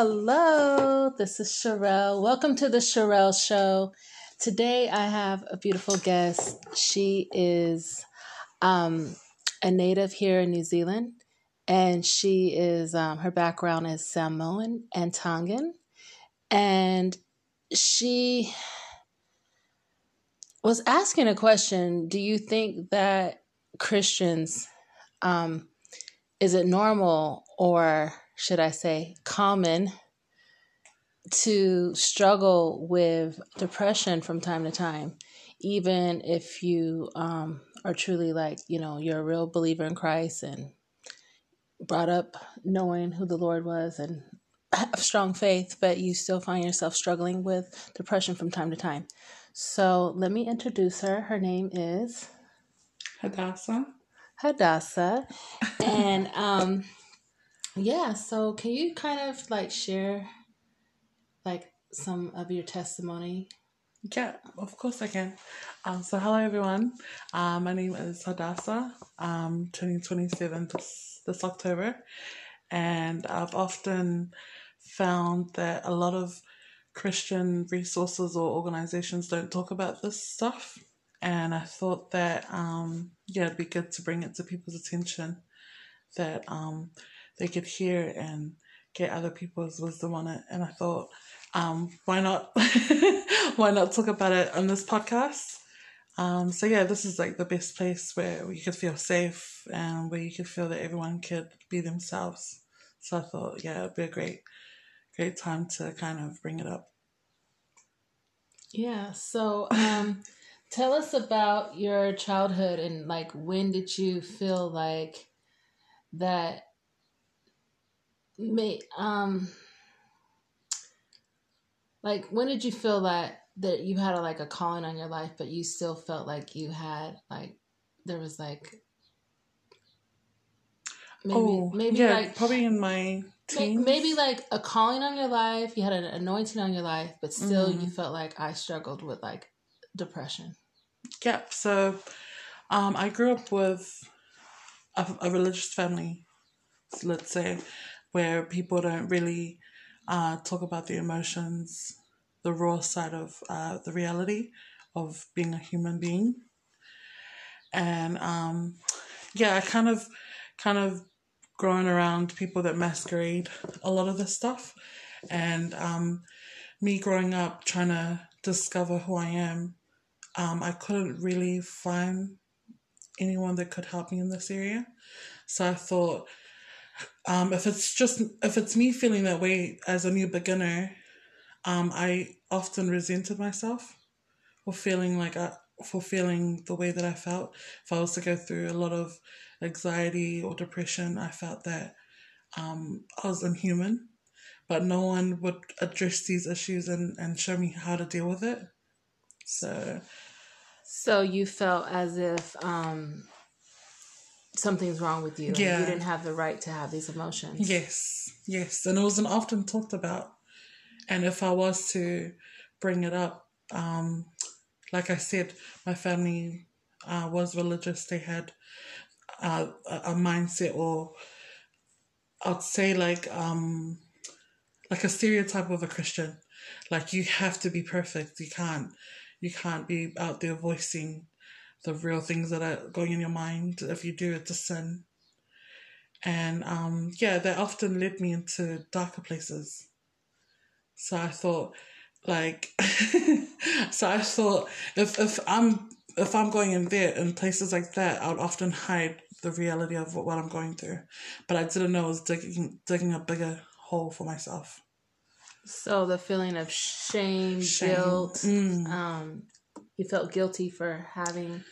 Hello. This is Sherelle. Welcome to the Sherelle Show. Today I have a beautiful guest. She is um, a native here in New Zealand, and she is um, her background is Samoan and Tongan, and she was asking a question. Do you think that Christians um, is it normal or should I say, common to struggle with depression from time to time, even if you um, are truly like, you know, you're a real believer in Christ and brought up knowing who the Lord was and have strong faith, but you still find yourself struggling with depression from time to time. So let me introduce her. Her name is Hadassah. Hadassah. and um yeah, so can you kind of like share like some of your testimony? Yeah, of course I can. Um, so hello everyone. Uh, my name is Hadassah. I'm turning 27 this, this October. And I've often found that a lot of Christian resources or organizations don't talk about this stuff. And I thought that, um, yeah, it'd be good to bring it to people's attention that um, they could hear and get other people's wisdom on it. And I thought, um, why not? why not talk about it on this podcast? Um, so yeah, this is like the best place where you could feel safe and where you could feel that everyone could be themselves. So I thought, yeah, it'd be a great, great time to kind of bring it up. Yeah. So, um, tell us about your childhood and like when did you feel like that may um like when did you feel that that you had a, like a calling on your life but you still felt like you had like there was like maybe oh, maybe yeah, like probably in my teens. maybe like a calling on your life you had an anointing on your life but still mm-hmm. you felt like i struggled with like depression yep so um i grew up with a, a religious family let's say where people don't really uh, talk about the emotions, the raw side of uh, the reality of being a human being. And um, yeah, I kind of, kind of growing around people that masquerade a lot of this stuff. And um, me growing up trying to discover who I am, um, I couldn't really find anyone that could help me in this area. So I thought um, if it's just if it's me feeling that way as a new beginner, um, I often resented myself for feeling like I for feeling the way that I felt. If I was to go through a lot of anxiety or depression, I felt that um, I was inhuman, but no one would address these issues and, and show me how to deal with it. So, so you felt as if um, something's wrong with you. Yeah. You didn't have the right to have these emotions. Yes, yes. And it wasn't often talked about. And if I was to bring it up, um, like I said, my family uh, was religious. They had uh, a mindset, or I'd say like um, like a stereotype of a Christian. Like you have to be perfect. You can't you can't be out there voicing the real things that are going in your mind. If you do, it's a sin. And um, yeah, that often led me into darker places. So I thought, like, so I thought if if I'm if I'm going in there in places like that, I would often hide the reality of what, what I'm going through. But I didn't know I was digging digging a bigger hole for myself. So the feeling of shame, shame. guilt, mm. um, you felt guilty for having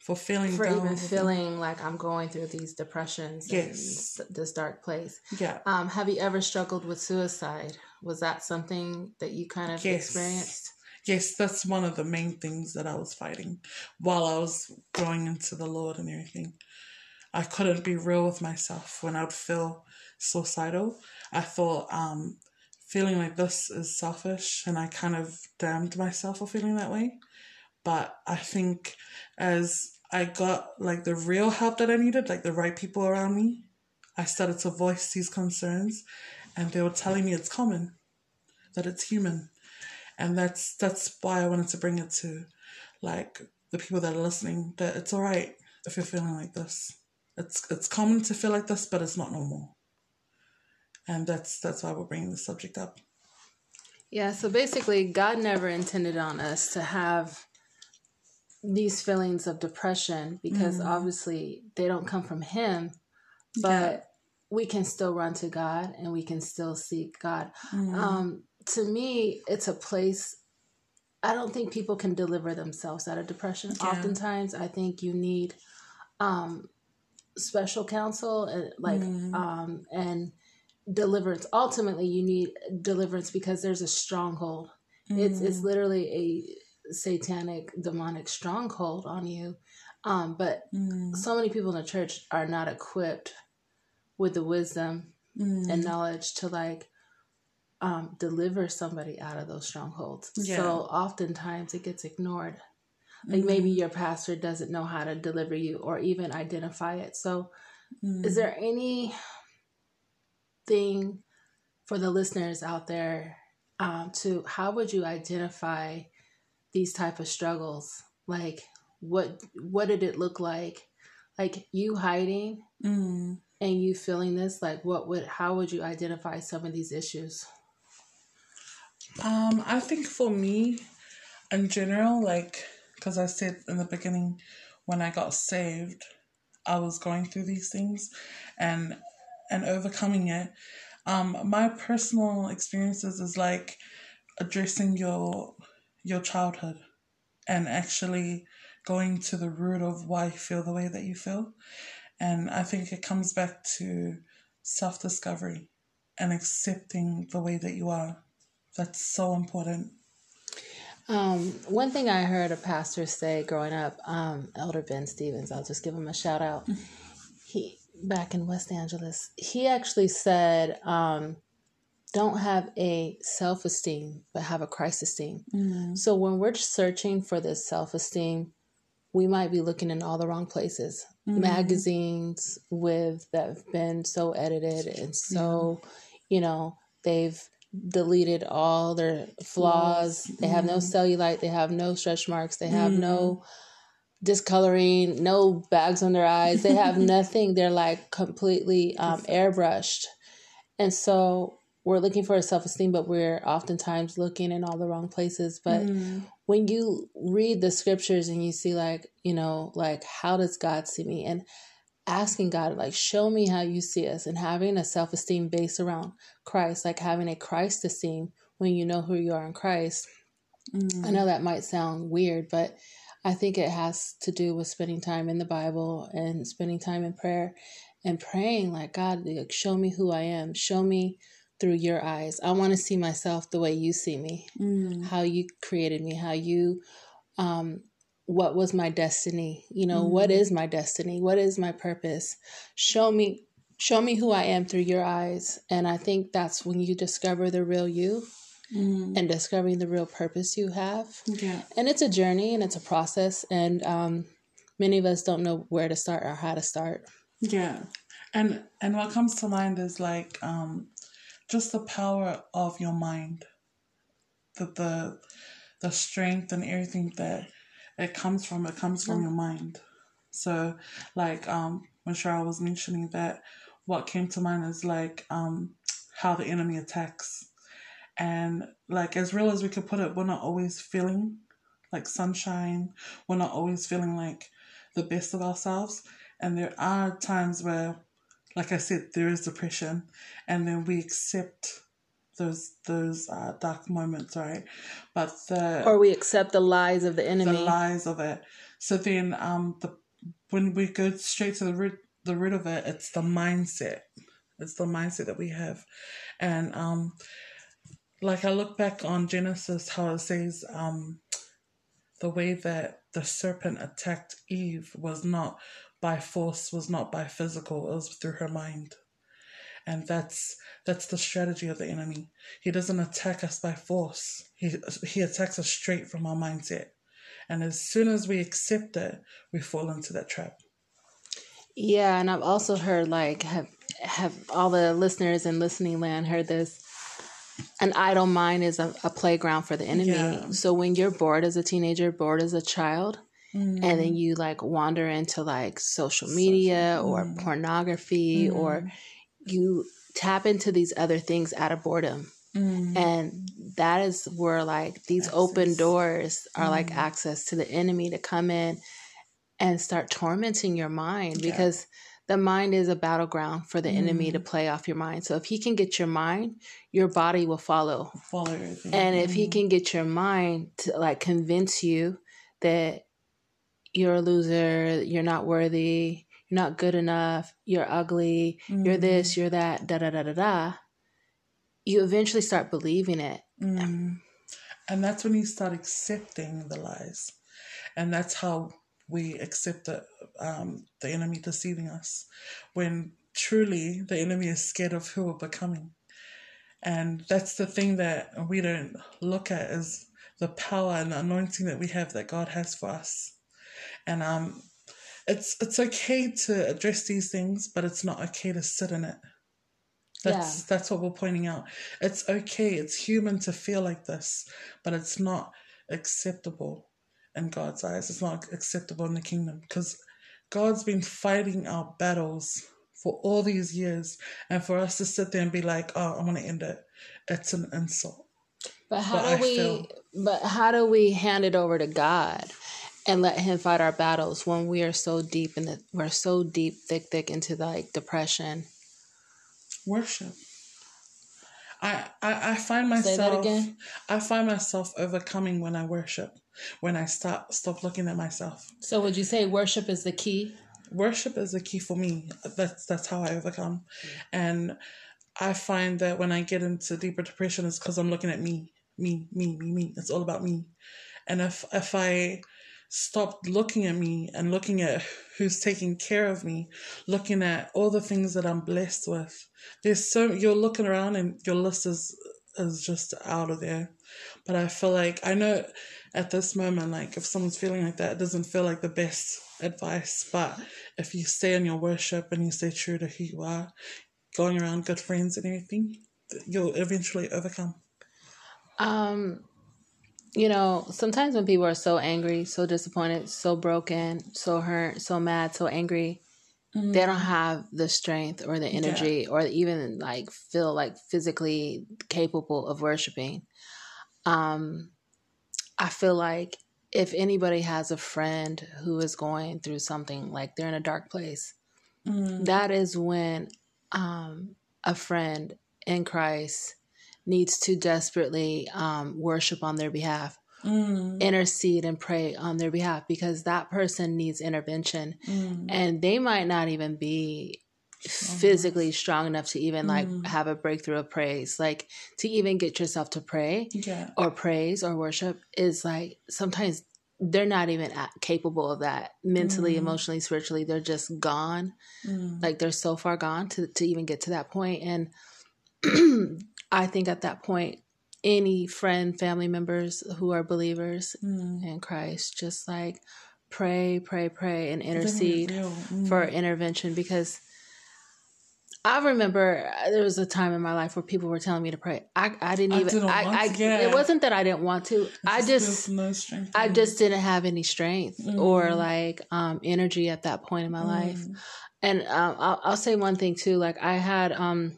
for feeling for even feeling like I'm going through these depressions yes. this dark place. Yeah. Um have you ever struggled with suicide? Was that something that you kind of yes. experienced? Yes that's one of the main things that I was fighting while I was growing into the Lord and everything. I couldn't be real with myself when I'd feel suicidal. I thought um feeling like this is selfish and I kind of damned myself for feeling that way but I think as I got like the real help that I needed, like the right people around me, I started to voice these concerns and they were telling me it's common, that it's human, and that's that's why I wanted to bring it to, like the people that are listening, that it's all right if you're feeling like this. It's it's common to feel like this, but it's not normal. And that's that's why we're bringing the subject up. Yeah, so basically, God never intended on us to have these feelings of depression because mm. obviously they don't come from Him, but yeah. we can still run to God and we can still seek God. Mm. Um, to me, it's a place. I don't think people can deliver themselves out of depression. Yeah. Oftentimes, I think you need um, special counsel and like mm. um, and deliverance. Ultimately, you need deliverance because there's a stronghold. Mm. It's it's mm-hmm. literally a satanic demonic stronghold on you. Um, but mm. so many people in the church are not equipped with the wisdom mm. and knowledge to like um, deliver somebody out of those strongholds. Yeah. So oftentimes it gets ignored. Like mm-hmm. maybe your pastor doesn't know how to deliver you or even identify it. So, mm. is there any thing for the listeners out there um, to how would you identify these type of struggles like what what did it look like like you hiding mm. and you feeling this like what would how would you identify some of these issues um i think for me in general like because i said in the beginning when i got saved i was going through these things and and overcoming it. Um, my personal experiences is like addressing your your childhood and actually going to the root of why you feel the way that you feel. And I think it comes back to self discovery and accepting the way that you are. That's so important. Um, one thing I heard a pastor say growing up, um, Elder Ben Stevens, I'll just give him a shout out. he back in West Angeles, he actually said, um, don't have a self esteem, but have a Christ esteem. Mm-hmm. So when we're searching for this self esteem, we might be looking in all the wrong places. Mm-hmm. Magazines with that have been so edited and so, yeah. you know, they've deleted all their flaws. They have no mm-hmm. cellulite. They have no stretch marks. They have no mm-hmm discoloring, no bags on their eyes. They have nothing. They're like completely um, airbrushed. And so we're looking for a self esteem, but we're oftentimes looking in all the wrong places. But mm. when you read the scriptures and you see, like, you know, like, how does God see me? And asking God, like, show me how you see us, and having a self esteem based around Christ, like having a Christ esteem when you know who you are in Christ. Mm. I know that might sound weird, but I think it has to do with spending time in the Bible and spending time in prayer and praying like God, like, show me who I am. Show me through your eyes. I want to see myself the way you see me. Mm. How you created me, how you um what was my destiny? You know, mm. what is my destiny? What is my purpose? Show me show me who I am through your eyes. And I think that's when you discover the real you mm. and discovering the real purpose you have. Yeah. And it's a journey and it's a process. And um, many of us don't know where to start or how to start. Yeah. And and what comes to mind is like um, just the power of your mind. The the the strength and everything that it comes from, it comes from your mind. So like um when Cheryl was mentioning that what came to mind is like um how the enemy attacks and like as real as we could put it, we're not always feeling like sunshine. We're not always feeling like the best of ourselves. And there are times where, like I said, there is depression, and then we accept those those uh, dark moments, right? But the or we accept the lies of the enemy, the lies of it. So then, um, the when we go straight to the root the root of it, it's the mindset. It's the mindset that we have, and um, like I look back on Genesis, how it says um, the way that the serpent attacked Eve was not by force, was not by physical, it was through her mind. And that's that's the strategy of the enemy. He doesn't attack us by force. He he attacks us straight from our mindset. And as soon as we accept it, we fall into that trap. Yeah, and I've also heard like have have all the listeners in listening land heard this? An idle mind is a, a playground for the enemy. Yeah. So when you're bored as a teenager, bored as a child, Mm. and then you like wander into like social media or mm. pornography or Mm. you tap into these other things out of boredom Mm. and that is where like these open doors are like Mm. access to the enemy to come in and start tormenting your mind Yeah. because the mind is a battleground for the enemy Mm. to play off your mind so if he can get your mind your body will follow Follow and if he Mm. can get your mind to like convince you that you're a loser, you're not worthy, you're not good enough, you're ugly, you're Mm. this, you're that, da da da da da, you eventually start believing it. Mm. And that's when you start accepting the lies. And that's how we accept the, um, the enemy deceiving us. When truly the enemy is scared of who we're becoming. And that's the thing that we don't look at is the power and the anointing that we have that God has for us. And um, it's it's okay to address these things, but it's not okay to sit in it. That's that's what we're pointing out. It's okay. It's human to feel like this, but it's not acceptable in God's eyes. It's not acceptable in the kingdom because God's been fighting our battles for all these years, and for us to sit there and be like, "Oh, I want to end it," it's an insult. But how But do I we feel- but how do we hand it over to God and let him fight our battles when we are so deep in the we're so deep, thick, thick into like depression? Worship. I, I, I find myself again. I find myself overcoming when I worship, when I stop stop looking at myself. So would you say worship is the key? worship is the key for me. That's that's how I overcome, and I find that when I get into deeper depression, it's because I'm looking at me, me, me, me, me. It's all about me, and if if I stop looking at me and looking at who's taking care of me, looking at all the things that I'm blessed with, there's so you're looking around and your list is is just out of there. But I feel like I know at this moment, like if someone's feeling like that, it doesn't feel like the best advice. But if you stay in your worship and you stay true to who you are, going around good friends and everything, you'll eventually overcome. Um, you know, sometimes when people are so angry, so disappointed, so broken, so hurt, so mad, so angry, they don't have the strength or the energy or even like feel like physically capable of worshiping. Um, I feel like if anybody has a friend who is going through something like they're in a dark place, Mm. that is when um, a friend in Christ needs to desperately um, worship on their behalf, Mm. intercede and pray on their behalf because that person needs intervention Mm. and they might not even be physically strong enough to even like Mm. have a breakthrough of praise like to even get yourself to pray Yeah. or praise or worship is like sometimes they're not even capable of that mentally Mm. emotionally spiritually they're just gone Mm. like they're so far gone to, to even get to that point and i think at that point any friend family members who are believers Mm. in christ just like pray pray pray and intercede. Mm. for intervention because I remember uh, there was a time in my life where people were telling me to pray. I, I didn't I even didn't I, want I to, yeah. it wasn't that I didn't want to. I just no. I just didn't have any strength or Mm. like um energy at that point in my life. Mm. And um, I'll, I'll say one thing too. Like I had um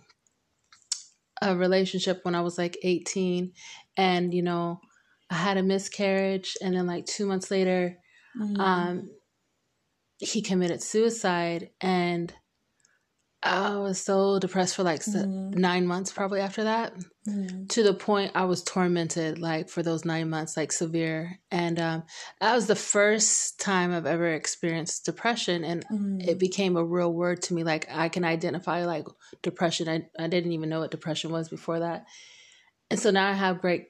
a relationship when I was like 18 and you know I had a miscarriage and then like 2 months later Mm. um he committed suicide and I was so depressed for like se- Mm. 9 months probably after that Mm. to the point I was tormented like for those 9 months like severe and um that was the first time I've ever experienced depression and Mm. it became a real word to me like i can identify like depression i, I didn't even know what depression was before that and so now i have great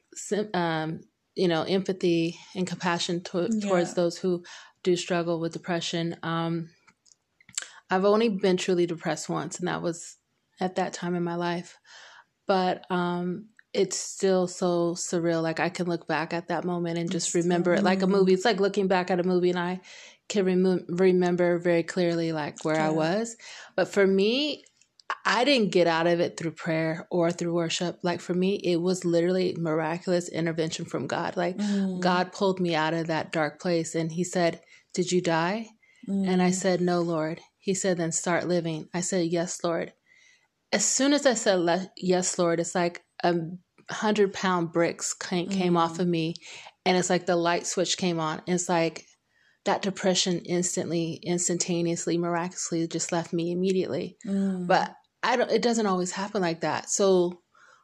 um, you know empathy and compassion to- towards those who do struggle with depression um, i've only been truly depressed once and that was at that time in my life but um, it's still so surreal like i can look back at that moment and just remember it like a movie it's like looking back at a movie and i can remember very clearly like where I was. But for me, I didn't get out of it through prayer or through worship. Like for me, it was literally miraculous intervention from God. Like mm. God pulled me out of that dark place and he said, "Did you die?" Mm. And I mm. said, "No, Lord." He said, "Then start living." I said, "Yes, Lord." As soon as I said yes, Lord, it's like a hundred pound bricks came, mm. off of me, and it's like the light switch came on. It's like that depression instantly, instantaneously, miraculously just left me immediately. Mm. But I don't it doesn't always happen like that. So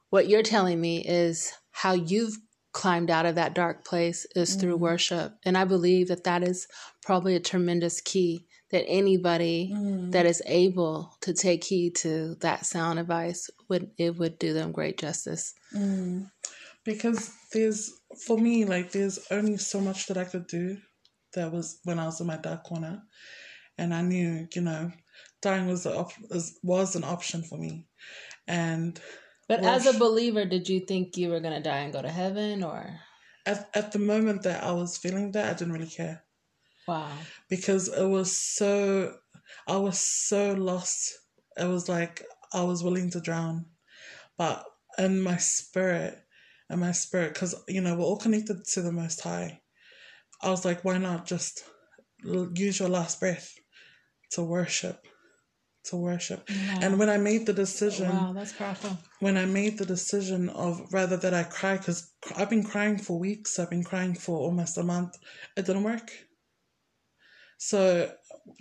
what you're telling me is how you've climbed out of that dark place is through mm. worship. And I believe that that is probably a tremendous key that anybody mm. that is able to take heed to that sound advice would it would do them great justice. Mm. Because there's for me like there's only so much that I could do that was when I was in my dark corner and I knew, you know, dying was op- was an option for me, and. But as a believer, did you think you were gonna die and go to heaven, or? At at the moment that I was feeling that, I didn't really care. Wow. Because it was so, I was so lost. It was like I was willing to drown, but in my spirit, in my spirit, because you know we're all connected to the Most High. I was like, why not just use your last breath to worship to worship. And when I made the decision, wow, that's powerful. When I made the decision of rather that I cry, because I've been crying for weeks, I've been crying for almost a month, it didn't work. So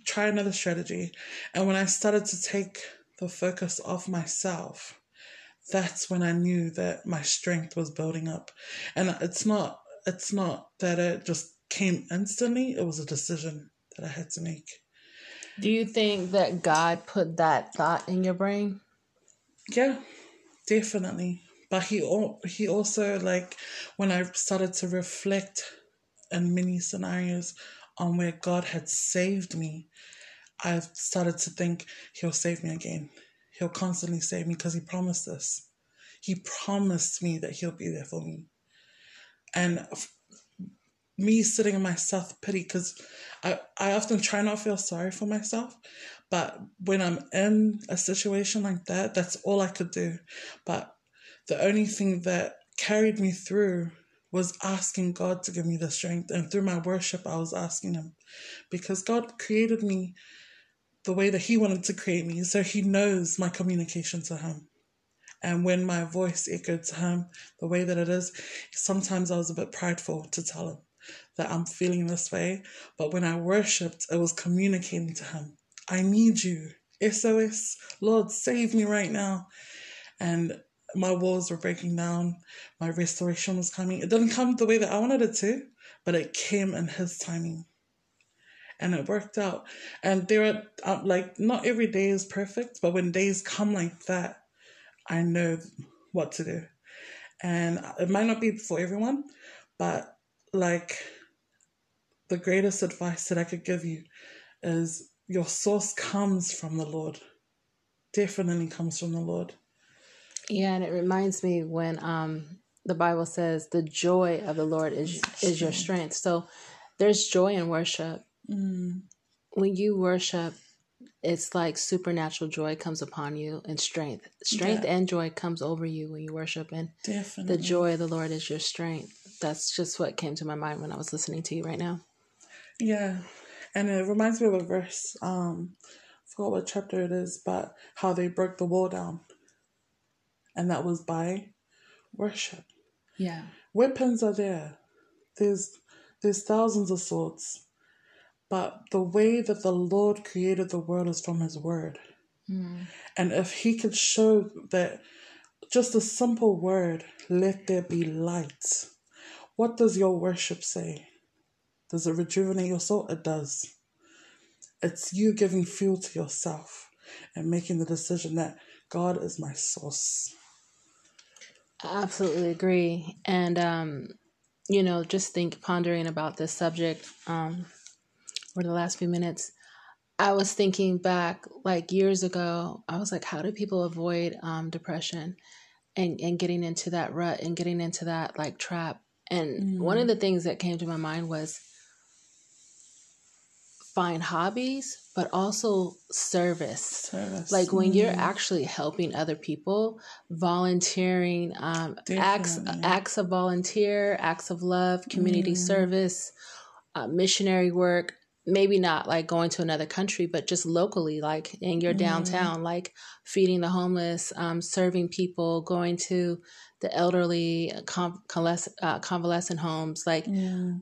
try another strategy. And when I started to take the focus off myself, that's when I knew that my strength was building up. And it's not it's not that it just came instantly, it was a decision that I had to make. Do you think that God put that thought in your brain? Yeah, definitely. But he he also like when I started to reflect in many scenarios on where God had saved me, I started to think he'll save me again. He'll constantly save me because he promised this. He promised me that he'll be there for me. And me sitting in my self pity because I, I often try not to feel sorry for myself but when i'm in a situation like that that's all i could do but the only thing that carried me through was asking god to give me the strength and through my worship i was asking him because god created me the way that he wanted to create me so he knows my communication to him and when my voice echoed to him the way that it is, sometimes I was a bit prideful to tell him that I'm feeling this way. But when I worshipped, I was communicating to him, I need you. SOS, Lord, save me right now. And my walls were breaking down. My restoration was coming. It didn't come the way that I wanted it to, but it came in His timing. And it worked out. And there are, uh, like, not every day is perfect, but when days come like that, I know what to do. And it might not be for everyone, but like the greatest advice that I could give you is your source comes from the Lord. Definitely comes from the Lord. Yeah, and it reminds me when um the Bible says the joy of the Lord is is your strength. So there's joy in worship. Mm. When you worship, it's like supernatural joy comes upon you and strength. Strength yeah. and joy comes over you when you worship and Definitely. the joy of the Lord is your strength that's just what came to my mind when I was listening to you right now. Yeah. And it reminds me of a verse, um, I forgot what chapter it is, but how they broke the wall down. And that was by worship. Yeah. Weapons are there. There's there's thousands of swords. But the way that the Lord created the world is from his word. Mm. And if he could show that just a simple word, let there be light, what does your worship say? Does it rejuvenate your soul? It does. It's you giving fuel to yourself and making the decision that God is my source. I absolutely agree. And, um, you know, just think, pondering about this subject um, for the last few minutes, I was thinking back like years ago, I was like, how do people avoid um, depression and, and getting into that rut and getting into that like trap? And mm. one of mm. the things that came to my mind was find hobbies but also service. Service. Like when you're Mm. actually helping other people, volunteering, um, acts acts of volunteer, acts of love, community Mm. service, uh, missionary work. Maybe not like going to another country, but just locally, like in your Mm. downtown, like feeding the homeless, um, serving people, going to the elderly, con- convalescent, uh, convalescent homes, like Mm.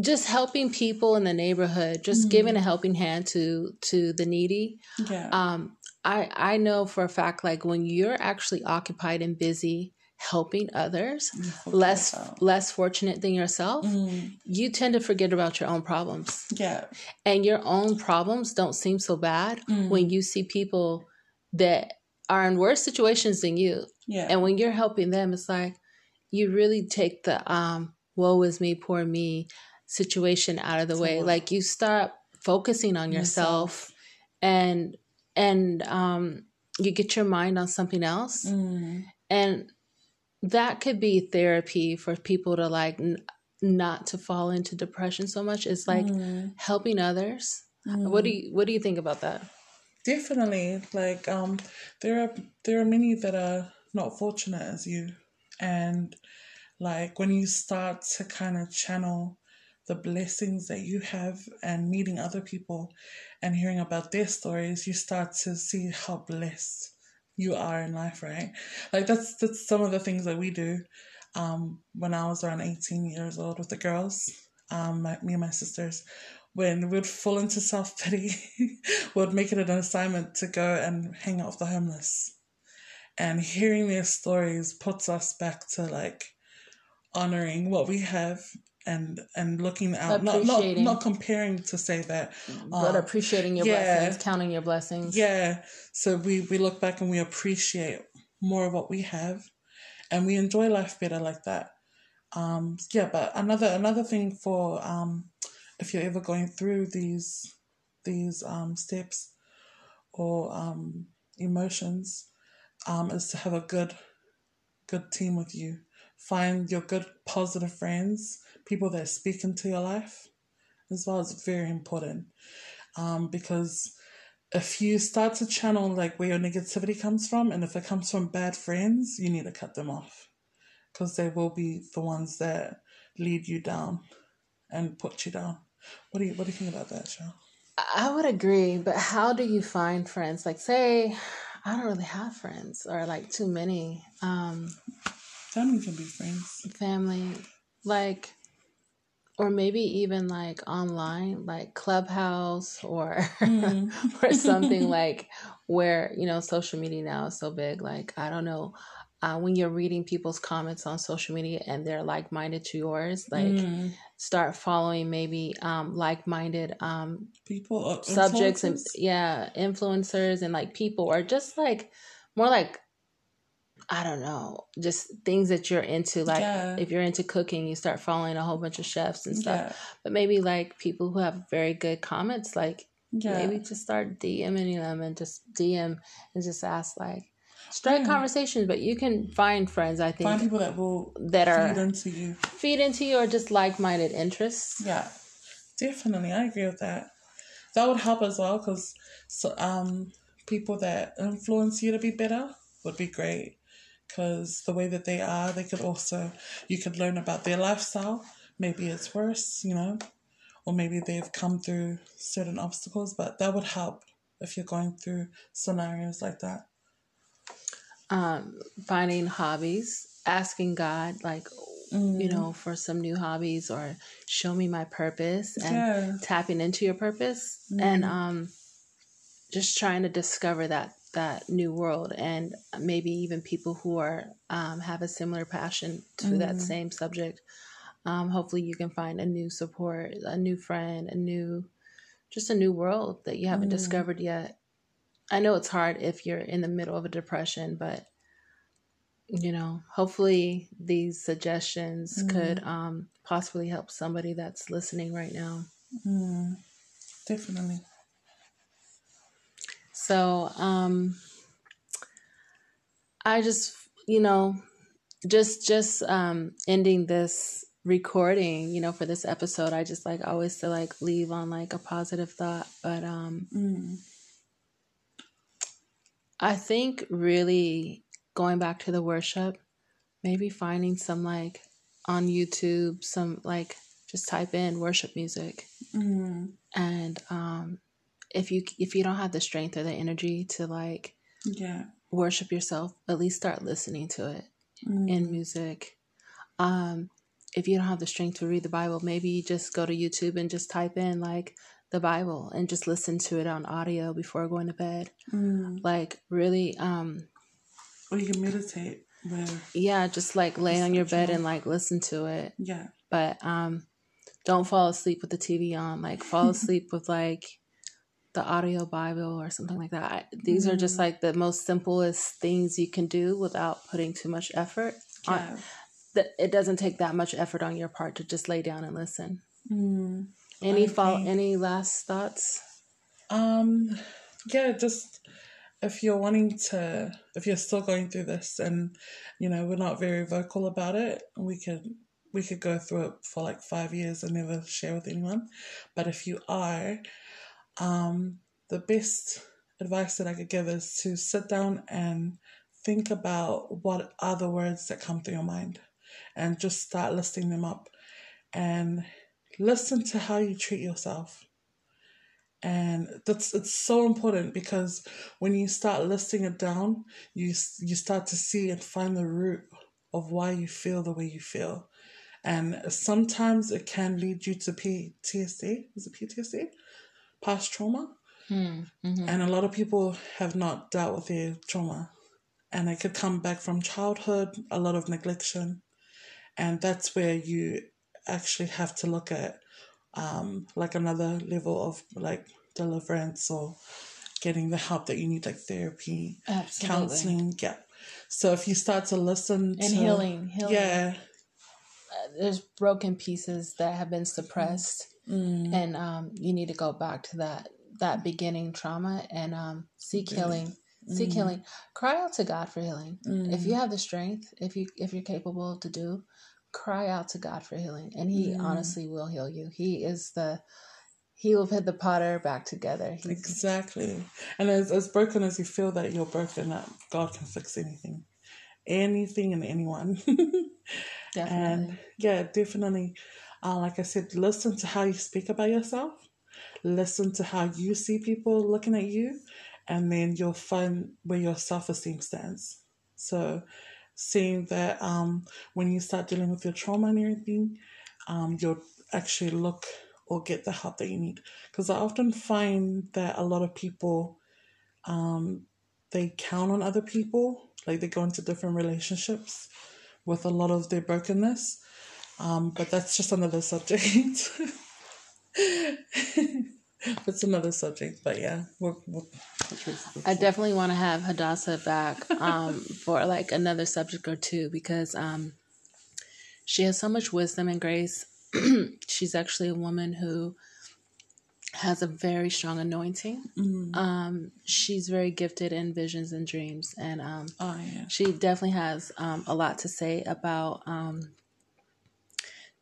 Just helping people in the neighborhood, just Mm. giving a helping hand to to the needy. Yeah. Um, I I know for a fact, like when you're actually occupied and busy helping others, less less fortunate than yourself, Mm. you tend to forget about your own problems, Yeah. and your own problems don't seem so bad Mm. when you see people that are in worse situations than you, Yeah. and when you're helping them, it's like you really take the um, "woe is me, poor me" situation out of the way. Like you start focusing on yourself, and and um, you get your mind on something else, Mm. and that could be therapy for people to like n- not to fall into depression so much. It's like Mm. helping others. Mm. What do you What do you think about that? Definitely. Like um there are there are many that are not fortunate as you. And like when you start to kind of channel the blessings that you have and meeting other people and hearing about their stories, you start to see how blessed you are in life, right? Like that's that's some of the things that we do. Um, when I was around eighteen years old with the girls, um, my, me and my sisters, when we'd fall into self pity, we'd make it an assignment to go and hang out with the homeless. And hearing their stories puts us back to like honoring what we have and and looking out, not not not comparing to say that, but uh, appreciating your yeah. blessings, counting your blessings. yeah. So we we look back and we appreciate more of what we have, and we enjoy life better like that. Um, yeah, but another another thing for um, if you're ever going through these these um, steps or um, emotions, um, is to have a good good team with you. Find your good positive friends, people that speak into your life, as well is very important. Um, because if you start to channel like where your negativity comes from, and if it comes from bad friends, you need to cut them off, because they will be the ones that lead you down and put you down. What do you What do you think about that, Cheryl? I would agree, but how do you find friends? Like, say, I don't really have friends or like too many um, Family can be friends. family, like, or maybe even like online, like Clubhouse or Mm. or something like where you know social media now is so big. Like, I don't know. Uh, when you're reading people's comments on social media and they're like minded to yours, like Mm. start following maybe um, like minded um, people uh, subjects and yeah influencers and like people or just like more like i don't know just things that you're into like Yeah. if you're into cooking you start following a whole bunch of chefs and stuff yeah, but maybe like people who have very good comments like yeah. maybe just start dming them and just dm and just ask like strike Yeah. conversations but you can find friends i think Find people that will that are feed into you. feed into you or just like-minded interests Yeah, definitely. I agree with that. That would help as well because so, um, people that influence you to be better would be great because the way that they are, they could also, you could learn about their lifestyle. Maybe it's worse, you know, or maybe they've come through certain obstacles, but that would help if you're going through scenarios like that. um, finding hobbies, asking God, like, you know, for some new hobbies or show me my purpose and Yeah. tapping into your purpose and um, just trying to discover that that new world and maybe even people who are um, have a similar passion to that same subject. Um, hopefully, you can find a new support, a new friend, a new, just a new world that you haven't discovered yet. I know it's hard if you're in the middle of a depression, but you know, hopefully these suggestions could um, possibly help somebody that's listening right now. Mm, definitely. So, um, I just, you know, just just um, ending this recording, you know, for this episode, I just like always to like leave on like a positive thought. But um Mm. I think really going back to the worship, maybe finding some like on YouTube, some like just type in worship music Mm. and um if you if you don't have the strength or the energy to like Yeah. worship yourself, at least start listening to it Mm. in music. Um, if you don't have the strength to read the Bible, maybe you just go to YouTube and just type in like the Bible and just listen to it on audio before going to bed. Mm. Like really, um, Or you can meditate. Where, yeah, just like lay on your bed and like listen to it. yeah. But um, don't fall asleep with the TV on. Like fall asleep with like the audio Bible or something like that. I, these are just Mm. like the most simplest things you can do without putting too much effort. on- Yeah. that it doesn't take that much effort on your part to just lay down and listen. Mm. Any follow, agree. any last thoughts? Um, yeah, just if you're wanting to, if you're still going through this, and you know we're not very vocal about it, we could we could go through it for like five years and never share with anyone. But if you are, um, the best advice that I could give is to sit down and think about what are the words that come through your mind, and just start listing them up, and listen to how you treat yourself. And that's it's so important because when you start listing it down you you start to see and find the root of why you feel the way you feel. And sometimes it can lead you to PTSD is it PTSD past trauma Hmm. mhm. and a lot of people have not dealt with their trauma and it could come back from childhood a lot of neglection and that's where you actually have to look at um, like another level of like deliverance or getting the help that you need like therapy Absolutely. counseling yeah so if you start to listen And to healing, healing. yeah Uh, There's broken pieces that have been suppressed, mm, and um, you need to go back to that that beginning trauma and um, seek healing. Seek Mm. healing. Cry out to God for healing. mm, If you have the strength, if you if you're capable to do, cry out to God for healing, and He Mm. honestly will heal you. He is the He will put the potter back together. He's, Exactly. And as, as broken as you feel that you're broken, that God can fix anything. Anything and anyone. Definitely. and yeah, definitely. Uh, like I said, listen to how you speak about yourself. Listen to how you see people looking at you. And then you'll find where your self esteem stands. So, seeing that um, when you start dealing with your trauma and everything, um, you'll actually look or get the help that you need. Because I often find that a lot of people, um, they count on other people, like they go into different relationships with a lot of their brokenness. Um, but that's just another subject. it's another subject, but yeah, we'll, we'll touch base with I definitely want to have Hadassah back um, for like another subject or two because um, she has so much wisdom and grace. She's actually a woman who has a very strong anointing. Mm. Um, she's very gifted in visions and dreams, and um, Oh yeah. she definitely has um, a lot to say about um,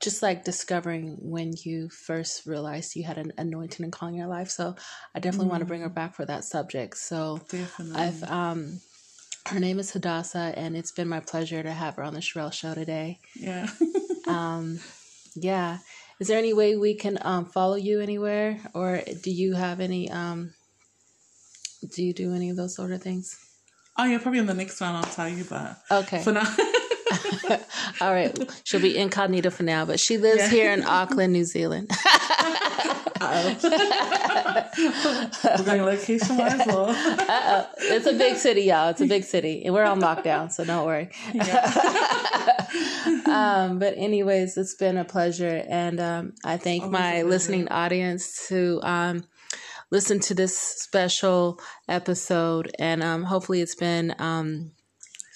just like discovering when you first realized you had an anointing and calling in your life. So I definitely want to bring her back for that subject. So Definitely. I've um, her name is Hadassah, and it's been my pleasure to have her on the Sherelle Show today. yeah. Um, yeah, is there any way we can um, follow you anywhere, or do you have any? Um, do you do any of those sort of things? oh yeah, probably in the next one I'll tell you, but Okay. for now. All right. She'll be incognito for now, but she lives Yeah. here in Auckland, New Zealand. We're going location wise or Uh-oh. It's a big city, y'all. It's a big city. And we're on lockdown, so don't worry. um, but anyways, it's been a pleasure. And um, I thank Always my listening audience to um, listen to this special episode. And um, hopefully it's been um,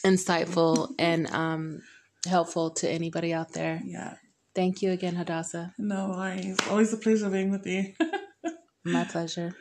insightful and um, helpful to anybody out there. yeah. Thank you again, Hadassah. No worries. Always a pleasure being with you. My pleasure.